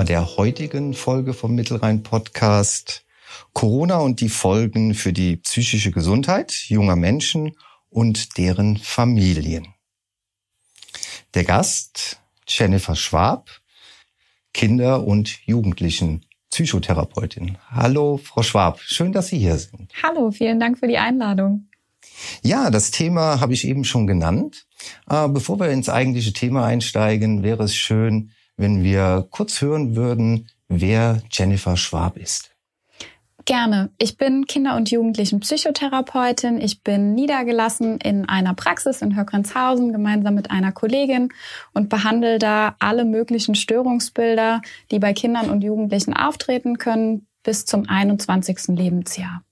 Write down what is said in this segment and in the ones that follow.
Thema der heutigen Folge vom Mittelrhein Podcast. Corona und die Folgen für die psychische Gesundheit junger Menschen und deren Familien. Der Gast Jennifer Schwab, Kinder- und Jugendlichen Psychotherapeutin. Hallo, Frau Schwab. Schön, dass Sie hier sind. Hallo, vielen Dank für die Einladung. Ja, das Thema habe ich eben schon genannt. Äh, bevor wir ins eigentliche Thema einsteigen, wäre es schön, wenn wir kurz hören würden, wer Jennifer Schwab ist. Gerne. Ich bin Kinder- und Jugendlichen-Psychotherapeutin. Ich bin niedergelassen in einer Praxis in Höckrenzhausen gemeinsam mit einer Kollegin und behandle da alle möglichen Störungsbilder, die bei Kindern und Jugendlichen auftreten können, bis zum 21. Lebensjahr.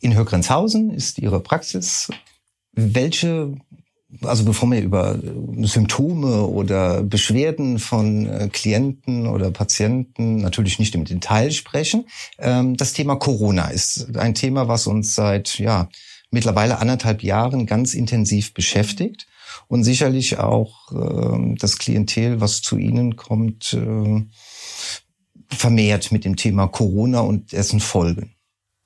In Höckrenzhausen ist Ihre Praxis. Welche also bevor wir über Symptome oder Beschwerden von äh, Klienten oder Patienten natürlich nicht im Detail sprechen, ähm, das Thema Corona ist ein Thema, was uns seit ja mittlerweile anderthalb Jahren ganz intensiv beschäftigt und sicherlich auch ähm, das Klientel, was zu Ihnen kommt, ähm, vermehrt mit dem Thema Corona und dessen Folgen.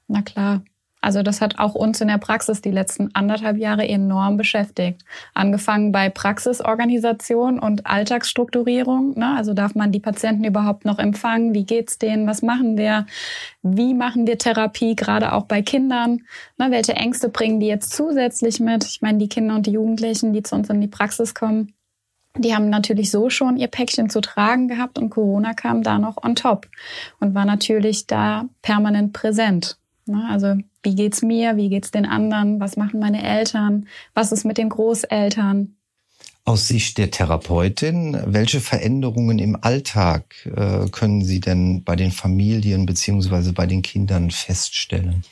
Na klar. Also das hat auch uns in der Praxis die letzten anderthalb Jahre enorm beschäftigt. Angefangen bei Praxisorganisation und Alltagsstrukturierung. Ne? Also darf man die Patienten überhaupt noch empfangen? Wie geht's denen? Was machen wir? Wie machen wir Therapie? Gerade auch bei Kindern. Ne? Welche Ängste bringen die jetzt zusätzlich mit? Ich meine, die Kinder und die Jugendlichen, die zu uns in die Praxis kommen, die haben natürlich so schon ihr Päckchen zu tragen gehabt und Corona kam da noch on top und war natürlich da permanent präsent. Ne? Also wie geht's mir, wie geht's den anderen, was machen meine Eltern, was ist mit den Großeltern. Aus Sicht der Therapeutin, welche Veränderungen im Alltag äh, können Sie denn bei den Familien beziehungsweise bei den Kindern feststellen?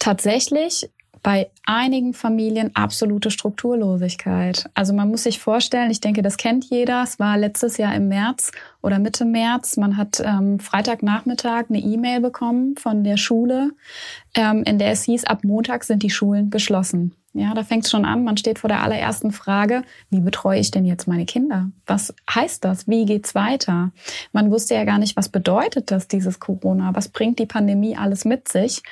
Tatsächlich bei einigen Familien absolute Strukturlosigkeit. Also man muss sich vorstellen, ich denke, das kennt jeder. Es war letztes Jahr im März oder Mitte März. Man hat ähm, Freitagnachmittag eine E-Mail bekommen von der Schule, ähm, in der es hieß, ab Montag sind die Schulen geschlossen. Ja, da fängt es schon an. Man steht vor der allerersten Frage, wie betreue ich denn jetzt meine Kinder? Was heißt das? Wie geht's weiter? Man wusste ja gar nicht, was bedeutet das, dieses Corona? Was bringt die Pandemie alles mit sich?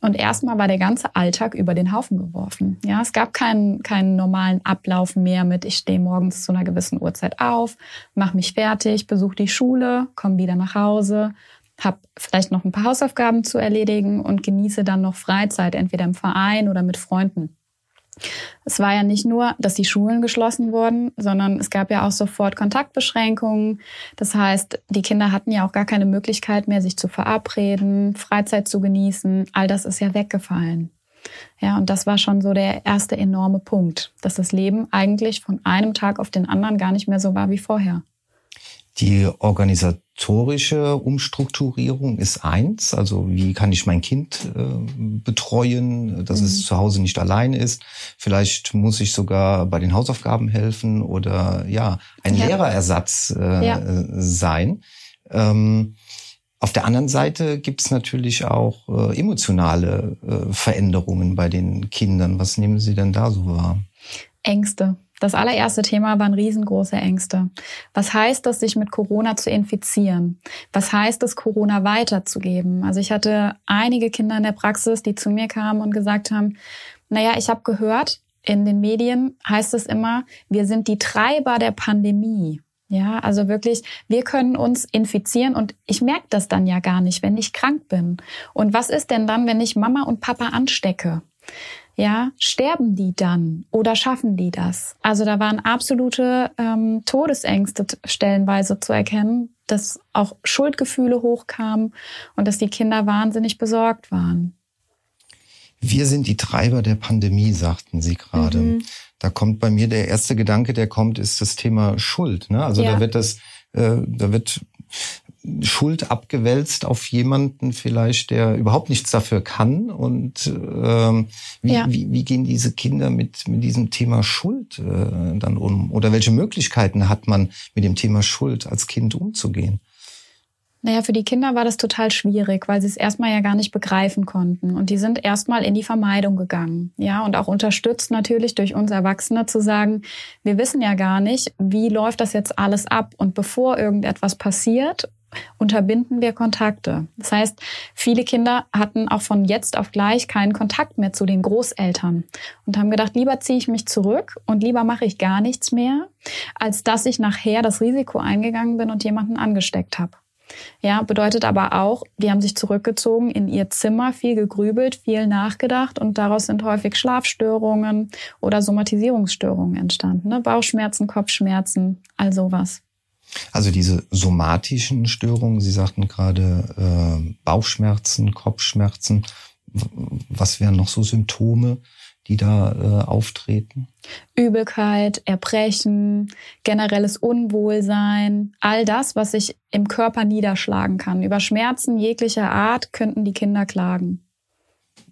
Und erstmal war der ganze Alltag über den Haufen geworfen. Ja, es gab keinen, keinen normalen Ablauf mehr mit, ich stehe morgens zu einer gewissen Uhrzeit auf, mache mich fertig, besuche die Schule, komme wieder nach Hause, habe vielleicht noch ein paar Hausaufgaben zu erledigen und genieße dann noch Freizeit, entweder im Verein oder mit Freunden. Es war ja nicht nur, dass die Schulen geschlossen wurden, sondern es gab ja auch sofort Kontaktbeschränkungen. Das heißt, die Kinder hatten ja auch gar keine Möglichkeit mehr, sich zu verabreden, Freizeit zu genießen. All das ist ja weggefallen. Ja, und das war schon so der erste enorme Punkt, dass das Leben eigentlich von einem Tag auf den anderen gar nicht mehr so war wie vorher. Die organisatorische Umstrukturierung ist eins. Also wie kann ich mein Kind äh, betreuen, dass mhm. es zu Hause nicht alleine ist. Vielleicht muss ich sogar bei den Hausaufgaben helfen oder ja, ein ja. Lehrerersatz äh, ja. sein. Ähm, auf der anderen Seite gibt es natürlich auch äh, emotionale äh, Veränderungen bei den Kindern. Was nehmen Sie denn da so wahr? Ängste. Das allererste Thema waren riesengroße Ängste. Was heißt das, sich mit Corona zu infizieren? Was heißt es, Corona weiterzugeben? Also ich hatte einige Kinder in der Praxis, die zu mir kamen und gesagt haben, naja, ich habe gehört, in den Medien heißt es immer, wir sind die Treiber der Pandemie. Ja, also wirklich, wir können uns infizieren und ich merke das dann ja gar nicht, wenn ich krank bin. Und was ist denn dann, wenn ich Mama und Papa anstecke? Ja, sterben die dann oder schaffen die das? Also da waren absolute ähm, Todesängste stellenweise zu erkennen, dass auch Schuldgefühle hochkamen und dass die Kinder wahnsinnig besorgt waren. Wir sind die Treiber der Pandemie, sagten Sie gerade. Mhm. Da kommt bei mir der erste Gedanke, der kommt, ist das Thema Schuld. Ne? Also ja. da wird das, äh, da wird Schuld abgewälzt auf jemanden vielleicht, der überhaupt nichts dafür kann. Und ähm, wie, ja. wie, wie gehen diese Kinder mit, mit diesem Thema Schuld äh, dann um? Oder welche Möglichkeiten hat man, mit dem Thema Schuld als Kind umzugehen? Naja, für die Kinder war das total schwierig, weil sie es erstmal ja gar nicht begreifen konnten. Und die sind erstmal in die Vermeidung gegangen. Ja, und auch unterstützt natürlich durch uns Erwachsene zu sagen, wir wissen ja gar nicht, wie läuft das jetzt alles ab. Und bevor irgendetwas passiert, unterbinden wir Kontakte. Das heißt, viele Kinder hatten auch von jetzt auf gleich keinen Kontakt mehr zu den Großeltern und haben gedacht, lieber ziehe ich mich zurück und lieber mache ich gar nichts mehr, als dass ich nachher das Risiko eingegangen bin und jemanden angesteckt habe. Ja, bedeutet aber auch, die haben sich zurückgezogen in ihr Zimmer, viel gegrübelt, viel nachgedacht und daraus sind häufig Schlafstörungen oder Somatisierungsstörungen entstanden. Ne? Bauchschmerzen, Kopfschmerzen, all sowas. Also diese somatischen Störungen, Sie sagten gerade äh, Bauchschmerzen, Kopfschmerzen. Was wären noch so Symptome, die da äh, auftreten? Übelkeit, Erbrechen, generelles Unwohlsein, all das, was sich im Körper niederschlagen kann. Über Schmerzen jeglicher Art könnten die Kinder klagen.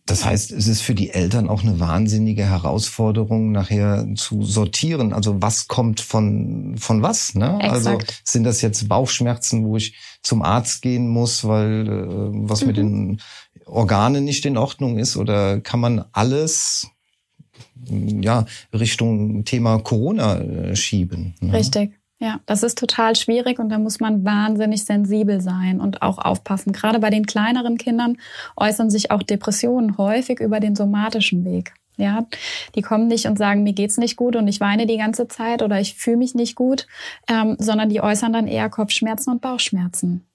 Das heißt, es ist für die Eltern auch eine wahnsinnige Herausforderung, nachher zu sortieren. Also was kommt von, von was? Ne? Also sind das jetzt Bauchschmerzen, wo ich zum Arzt gehen muss, weil äh, was mhm. mit den Organen nicht in Ordnung ist? Oder kann man alles ja, Richtung Thema Corona äh, schieben? Ne? Richtig. Ja, das ist total schwierig und da muss man wahnsinnig sensibel sein und auch aufpassen. Gerade bei den kleineren Kindern äußern sich auch Depressionen häufig über den somatischen Weg. Ja, die kommen nicht und sagen, mir geht's nicht gut und ich weine die ganze Zeit oder ich fühle mich nicht gut, ähm, sondern die äußern dann eher Kopfschmerzen und Bauchschmerzen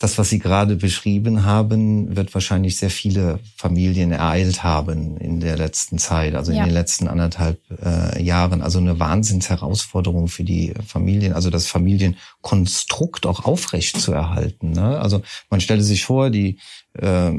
das, was Sie gerade beschrieben haben, wird wahrscheinlich sehr viele Familien ereilt haben in der letzten Zeit, also ja. in den letzten anderthalb äh, Jahren. Also eine Wahnsinnsherausforderung für die Familien, also das Familienkonstrukt auch aufrecht zu erhalten. Ne? Also man stelle sich vor, die äh,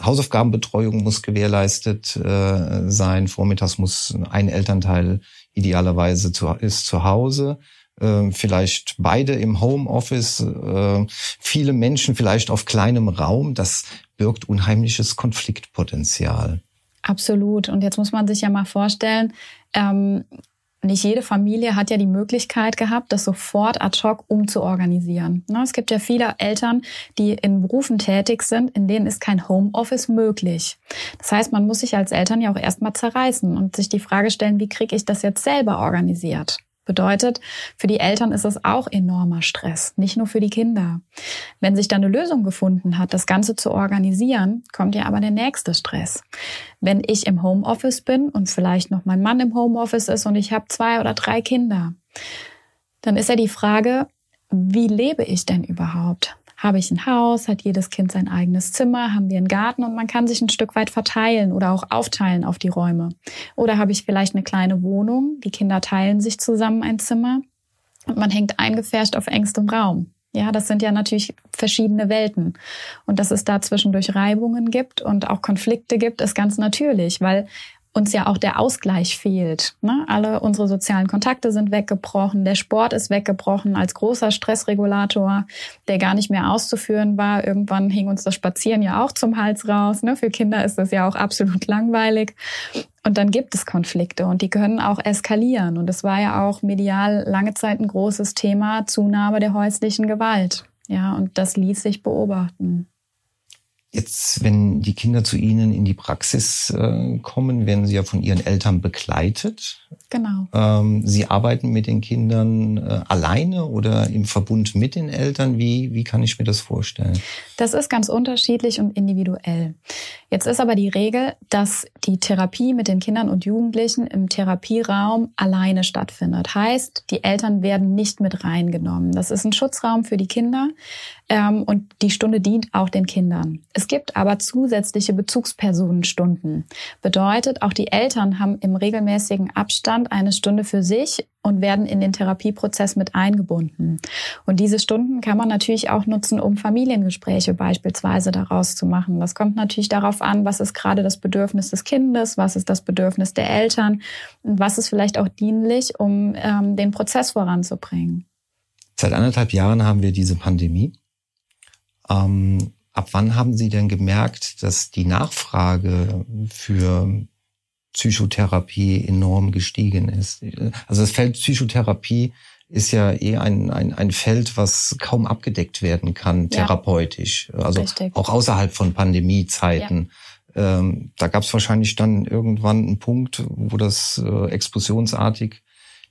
Hausaufgabenbetreuung muss gewährleistet äh, sein. Vormittags muss ein Elternteil idealerweise zu, ist zu Hause äh, vielleicht beide im Homeoffice, äh, viele Menschen vielleicht auf kleinem Raum, das birgt unheimliches Konfliktpotenzial. Absolut. Und jetzt muss man sich ja mal vorstellen, ähm, nicht jede Familie hat ja die Möglichkeit gehabt, das sofort ad hoc umzuorganisieren. Ne, es gibt ja viele Eltern, die in Berufen tätig sind, in denen ist kein Homeoffice möglich. Das heißt, man muss sich als Eltern ja auch erstmal zerreißen und sich die Frage stellen, wie kriege ich das jetzt selber organisiert? Bedeutet, für die Eltern ist es auch enormer Stress, nicht nur für die Kinder. Wenn sich dann eine Lösung gefunden hat, das Ganze zu organisieren, kommt ja aber der nächste Stress. Wenn ich im Homeoffice bin und vielleicht noch mein Mann im Homeoffice ist und ich habe zwei oder drei Kinder, dann ist ja die Frage, wie lebe ich denn überhaupt? Habe ich ein Haus, hat jedes Kind sein eigenes Zimmer, haben wir einen Garten und man kann sich ein Stück weit verteilen oder auch aufteilen auf die Räume. Oder habe ich vielleicht eine kleine Wohnung, die Kinder teilen sich zusammen ein Zimmer und man hängt eingefärscht auf engstem Raum. Ja, das sind ja natürlich verschiedene Welten. Und dass es da zwischendurch Reibungen gibt und auch Konflikte gibt, ist ganz natürlich, weil uns ja auch der Ausgleich fehlt. Ne? Alle unsere sozialen Kontakte sind weggebrochen, der Sport ist weggebrochen als großer Stressregulator, der gar nicht mehr auszuführen war. Irgendwann hing uns das Spazieren ja auch zum Hals raus. Ne? Für Kinder ist das ja auch absolut langweilig. Und dann gibt es Konflikte und die können auch eskalieren. Und es war ja auch medial lange Zeit ein großes Thema, Zunahme der häuslichen Gewalt. Ja, und das ließ sich beobachten. Jetzt, wenn die Kinder zu Ihnen in die Praxis äh, kommen, werden sie ja von ihren Eltern begleitet. Genau. Ähm, sie arbeiten mit den Kindern äh, alleine oder im Verbund mit den Eltern. Wie, wie kann ich mir das vorstellen? Das ist ganz unterschiedlich und individuell. Jetzt ist aber die Regel, dass die Therapie mit den Kindern und Jugendlichen im Therapieraum alleine stattfindet. Heißt, die Eltern werden nicht mit reingenommen. Das ist ein Schutzraum für die Kinder ähm, und die Stunde dient auch den Kindern. Es gibt aber zusätzliche Bezugspersonenstunden. Bedeutet, auch die Eltern haben im regelmäßigen Abstand eine Stunde für sich und werden in den Therapieprozess mit eingebunden. Und diese Stunden kann man natürlich auch nutzen, um Familiengespräche beispielsweise daraus zu machen. Das kommt natürlich darauf an, was ist gerade das Bedürfnis des Kindes, was ist das Bedürfnis der Eltern und was ist vielleicht auch dienlich, um ähm, den Prozess voranzubringen. Seit anderthalb Jahren haben wir diese Pandemie. Ähm, ab wann haben Sie denn gemerkt, dass die Nachfrage für Psychotherapie enorm gestiegen ist? Also das Feld Psychotherapie ist ja eh ein, ein, ein Feld, was kaum abgedeckt werden kann, therapeutisch. Ja, also richtig. auch außerhalb von Pandemiezeiten. Ja. Ähm, da gab es wahrscheinlich dann irgendwann einen Punkt, wo das äh, explosionsartig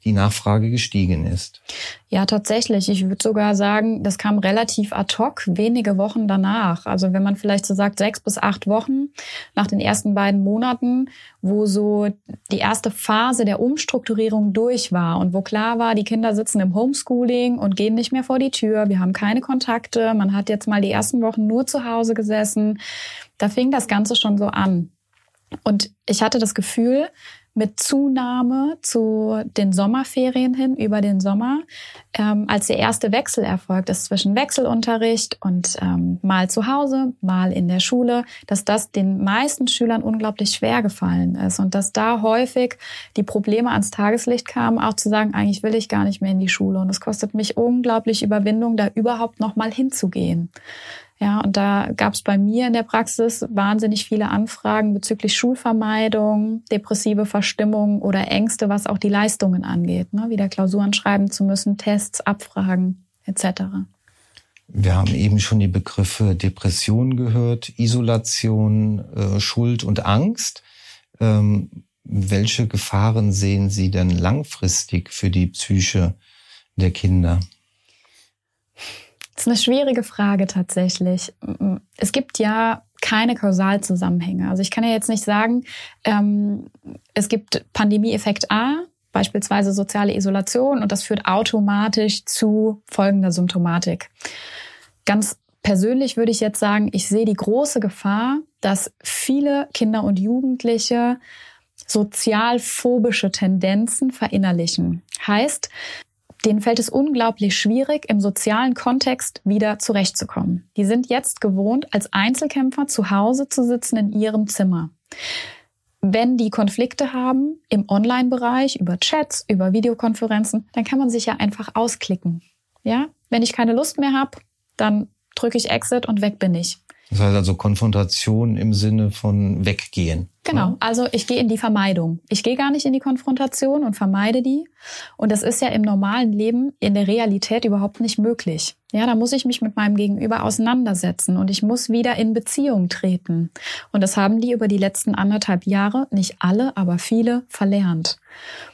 die Nachfrage gestiegen ist. Ja, tatsächlich. Ich würde sogar sagen, das kam relativ ad hoc, wenige Wochen danach. Also wenn man vielleicht so sagt, sechs bis acht Wochen nach den ersten beiden Monaten, wo so die erste Phase der Umstrukturierung durch war und wo klar war, die Kinder sitzen im Homeschooling und gehen nicht mehr vor die Tür, wir haben keine Kontakte, man hat jetzt mal die ersten Wochen nur zu Hause gesessen. Da fing das Ganze schon so an. Und ich hatte das Gefühl, mit Zunahme zu den Sommerferien hin über den Sommer, ähm, als der erste Wechsel erfolgt ist zwischen Wechselunterricht und ähm, mal zu Hause, mal in der Schule, dass das den meisten Schülern unglaublich schwer gefallen ist und dass da häufig die Probleme ans Tageslicht kamen, auch zu sagen, eigentlich will ich gar nicht mehr in die Schule und es kostet mich unglaublich Überwindung, da überhaupt noch mal hinzugehen. Ja, und da gab es bei mir in der Praxis wahnsinnig viele Anfragen bezüglich Schulvermeidung, depressive Verstimmung oder Ängste, was auch die Leistungen angeht, ne? wieder Klausuren schreiben zu müssen, Tests abfragen etc. Wir haben eben schon die Begriffe Depression gehört, Isolation, äh, Schuld und Angst. Ähm, welche Gefahren sehen Sie denn langfristig für die Psyche der Kinder? Das ist eine schwierige Frage tatsächlich. Es gibt ja keine Kausalzusammenhänge. Also ich kann ja jetzt nicht sagen, ähm, es gibt Pandemieeffekt A, beispielsweise soziale Isolation, und das führt automatisch zu folgender Symptomatik. Ganz persönlich würde ich jetzt sagen, ich sehe die große Gefahr, dass viele Kinder und Jugendliche sozialphobische Tendenzen verinnerlichen. Heißt, denen fällt es unglaublich schwierig, im sozialen Kontext wieder zurechtzukommen. Die sind jetzt gewohnt, als Einzelkämpfer zu Hause zu sitzen in ihrem Zimmer. Wenn die Konflikte haben im Online-Bereich, über Chats, über Videokonferenzen, dann kann man sich ja einfach ausklicken. Ja, wenn ich keine Lust mehr habe, dann drücke ich Exit und weg bin ich. Das heißt also Konfrontation im Sinne von weggehen. Genau, also ich gehe in die Vermeidung. Ich gehe gar nicht in die Konfrontation und vermeide die. Und das ist ja im normalen Leben in der Realität überhaupt nicht möglich. Ja, da muss ich mich mit meinem Gegenüber auseinandersetzen und ich muss wieder in Beziehung treten. Und das haben die über die letzten anderthalb Jahre, nicht alle, aber viele, verlernt.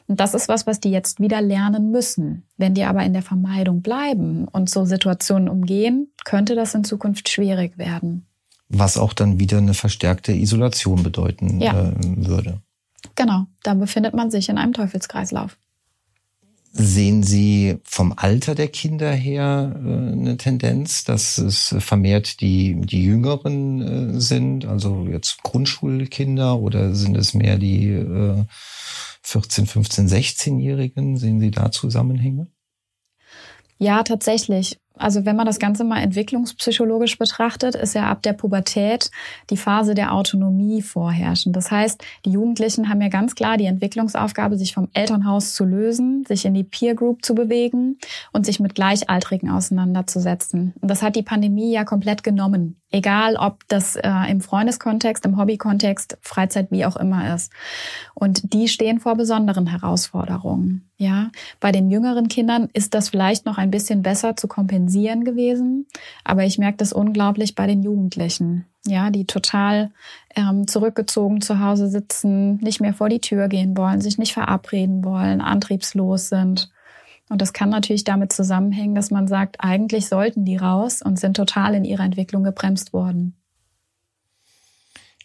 Und das ist was, was die jetzt wieder lernen müssen. Wenn die aber in der Vermeidung bleiben und so Situationen umgehen, könnte das in Zukunft schwierig werden was auch dann wieder eine verstärkte Isolation bedeuten ja. äh, würde. Genau, da befindet man sich in einem Teufelskreislauf. Sehen Sie vom Alter der Kinder her äh, eine Tendenz, dass es vermehrt die, die Jüngeren äh, sind, also jetzt Grundschulkinder oder sind es mehr die äh, 14, 15, 16-Jährigen? Sehen Sie da Zusammenhänge? Ja, tatsächlich. Also wenn man das Ganze mal entwicklungspsychologisch betrachtet, ist ja ab der Pubertät die Phase der Autonomie vorherrschend. Das heißt, die Jugendlichen haben ja ganz klar die Entwicklungsaufgabe, sich vom Elternhaus zu lösen, sich in die Peer Group zu bewegen und sich mit Gleichaltrigen auseinanderzusetzen. Und das hat die Pandemie ja komplett genommen. Egal, ob das äh, im Freundeskontext, im Hobbykontext, Freizeit, wie auch immer ist. Und die stehen vor besonderen Herausforderungen. Ja, bei den jüngeren Kindern ist das vielleicht noch ein bisschen besser zu kompensieren gewesen, aber ich merke das unglaublich bei den Jugendlichen. Ja, die total ähm, zurückgezogen zu Hause sitzen, nicht mehr vor die Tür gehen wollen, sich nicht verabreden wollen, antriebslos sind. Und das kann natürlich damit zusammenhängen, dass man sagt, eigentlich sollten die raus und sind total in ihrer Entwicklung gebremst worden.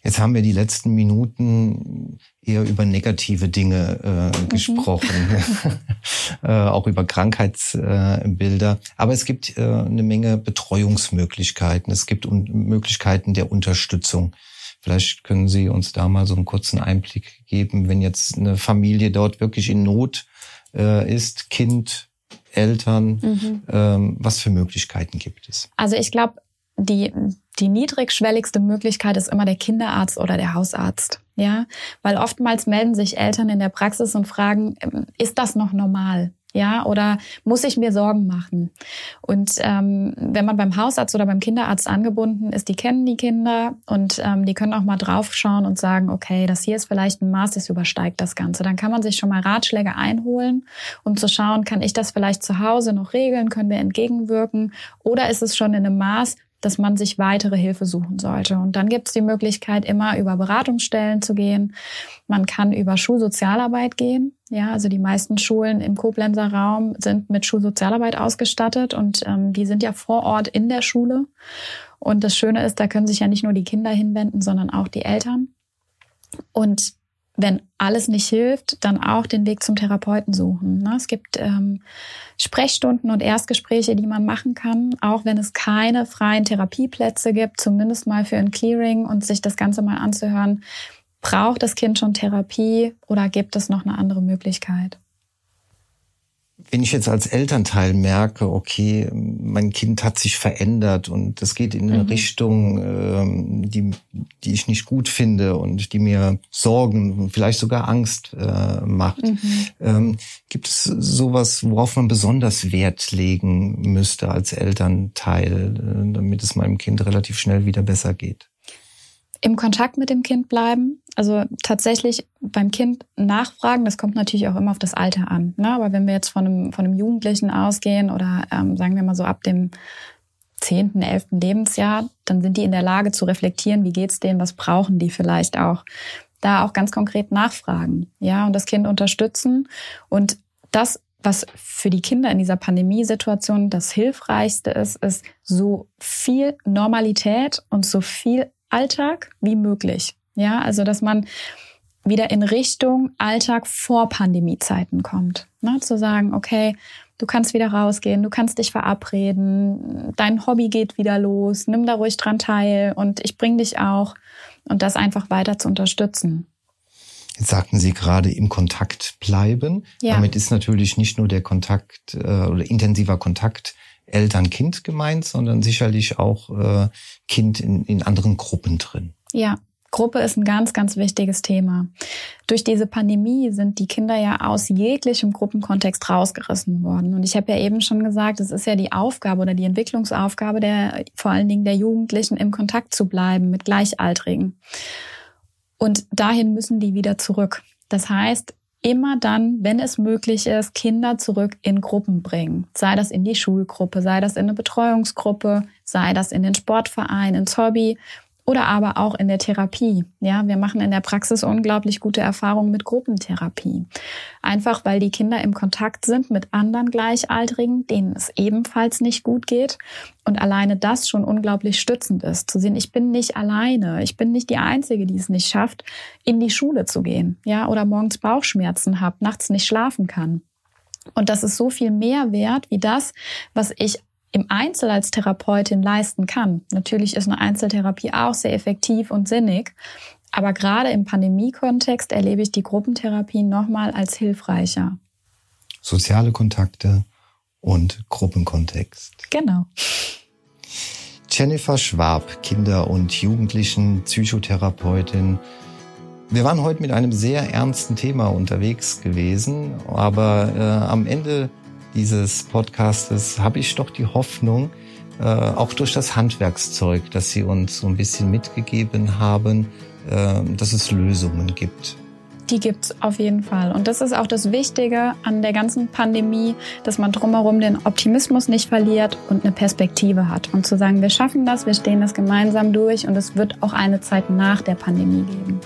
Jetzt haben wir die letzten Minuten eher über negative Dinge äh, mhm. gesprochen, äh, auch über Krankheitsbilder. Äh, Aber es gibt äh, eine Menge Betreuungsmöglichkeiten. Es gibt Möglichkeiten der Unterstützung. Vielleicht können Sie uns da mal so einen kurzen Einblick geben, wenn jetzt eine Familie dort wirklich in Not äh, ist, Kind, Eltern, mhm. ähm, was für Möglichkeiten gibt es? Also ich glaube, die, die niedrigschwelligste Möglichkeit ist immer der Kinderarzt oder der Hausarzt. Ja, weil oftmals melden sich Eltern in der Praxis und fragen, ähm, ist das noch normal? Ja, oder muss ich mir Sorgen machen? Und ähm, wenn man beim Hausarzt oder beim Kinderarzt angebunden ist, die kennen die Kinder und ähm, die können auch mal draufschauen und sagen, okay, das hier ist vielleicht ein Maß, das übersteigt das Ganze. Dann kann man sich schon mal Ratschläge einholen, um zu schauen, kann ich das vielleicht zu Hause noch regeln, können wir entgegenwirken oder ist es schon in einem Maß, dass man sich weitere Hilfe suchen sollte. Und dann gibt es die Möglichkeit, immer über Beratungsstellen zu gehen. Man kann über Schulsozialarbeit gehen. Ja, also die meisten Schulen im Koblenzer Raum sind mit Schulsozialarbeit ausgestattet und ähm, die sind ja vor Ort in der Schule. Und das Schöne ist, da können sich ja nicht nur die Kinder hinwenden, sondern auch die Eltern. Und wenn alles nicht hilft, dann auch den Weg zum Therapeuten suchen. Ne? Es gibt ähm, Sprechstunden und Erstgespräche, die man machen kann, auch wenn es keine freien Therapieplätze gibt, zumindest mal für ein Clearing und sich das Ganze mal anzuhören. Braucht das Kind schon Therapie oder gibt es noch eine andere Möglichkeit? Wenn ich jetzt als Elternteil merke, okay, mein Kind hat sich verändert und es geht in eine mhm. Richtung, ähm, die, die ich nicht gut finde und die mir Sorgen, vielleicht sogar Angst äh, macht, mhm. ähm, gibt es sowas, worauf man besonders Wert legen müsste als Elternteil, äh, damit es meinem Kind relativ schnell wieder besser geht? im Kontakt mit dem Kind bleiben. Also tatsächlich beim Kind nachfragen, das kommt natürlich auch immer auf das Alter an. Ne? Aber wenn wir jetzt von einem, von einem Jugendlichen ausgehen oder ähm, sagen wir mal so ab dem zehnten, elften Lebensjahr, dann sind die in der Lage zu reflektieren, wie geht's denen, was brauchen die vielleicht auch. Da auch ganz konkret nachfragen, ja, und das Kind unterstützen. Und das, was für die Kinder in dieser Pandemiesituation das Hilfreichste ist, ist so viel Normalität und so viel Alltag wie möglich. Ja, also dass man wieder in Richtung Alltag vor Pandemiezeiten kommt. Ne? Zu sagen, okay, du kannst wieder rausgehen, du kannst dich verabreden, dein Hobby geht wieder los, nimm da ruhig dran teil und ich bring dich auch und das einfach weiter zu unterstützen. Jetzt sagten Sie gerade im Kontakt bleiben. Ja. Damit ist natürlich nicht nur der Kontakt äh, oder intensiver Kontakt Eltern-Kind gemeint, sondern sicherlich auch äh, Kind in, in anderen Gruppen drin. Ja, Gruppe ist ein ganz, ganz wichtiges Thema. Durch diese Pandemie sind die Kinder ja aus jeglichem Gruppenkontext rausgerissen worden. Und ich habe ja eben schon gesagt, es ist ja die Aufgabe oder die Entwicklungsaufgabe der, vor allen Dingen der Jugendlichen, im Kontakt zu bleiben mit Gleichaltrigen. Und dahin müssen die wieder zurück. Das heißt, immer dann, wenn es möglich ist, Kinder zurück in Gruppen bringen. Sei das in die Schulgruppe, sei das in eine Betreuungsgruppe, sei das in den Sportverein, ins Hobby oder aber auch in der Therapie. Ja, wir machen in der Praxis unglaublich gute Erfahrungen mit Gruppentherapie. Einfach weil die Kinder im Kontakt sind mit anderen Gleichaltrigen, denen es ebenfalls nicht gut geht. Und alleine das schon unglaublich stützend ist. Zu sehen, ich bin nicht alleine. Ich bin nicht die Einzige, die es nicht schafft, in die Schule zu gehen. Ja, oder morgens Bauchschmerzen habe, nachts nicht schlafen kann. Und das ist so viel mehr wert wie das, was ich im Einzel als Therapeutin leisten kann. Natürlich ist eine Einzeltherapie auch sehr effektiv und sinnig, aber gerade im Pandemie-Kontext erlebe ich die Gruppentherapie nochmal als hilfreicher. Soziale Kontakte und Gruppenkontext. Genau. Jennifer Schwab, Kinder- und Jugendlichen Psychotherapeutin. Wir waren heute mit einem sehr ernsten Thema unterwegs gewesen, aber äh, am Ende dieses Podcastes habe ich doch die Hoffnung, äh, auch durch das Handwerkszeug, das Sie uns so ein bisschen mitgegeben haben, äh, dass es Lösungen gibt. Die gibt's auf jeden Fall. Und das ist auch das Wichtige an der ganzen Pandemie, dass man drumherum den Optimismus nicht verliert und eine Perspektive hat. Und zu sagen, wir schaffen das, wir stehen das gemeinsam durch und es wird auch eine Zeit nach der Pandemie geben.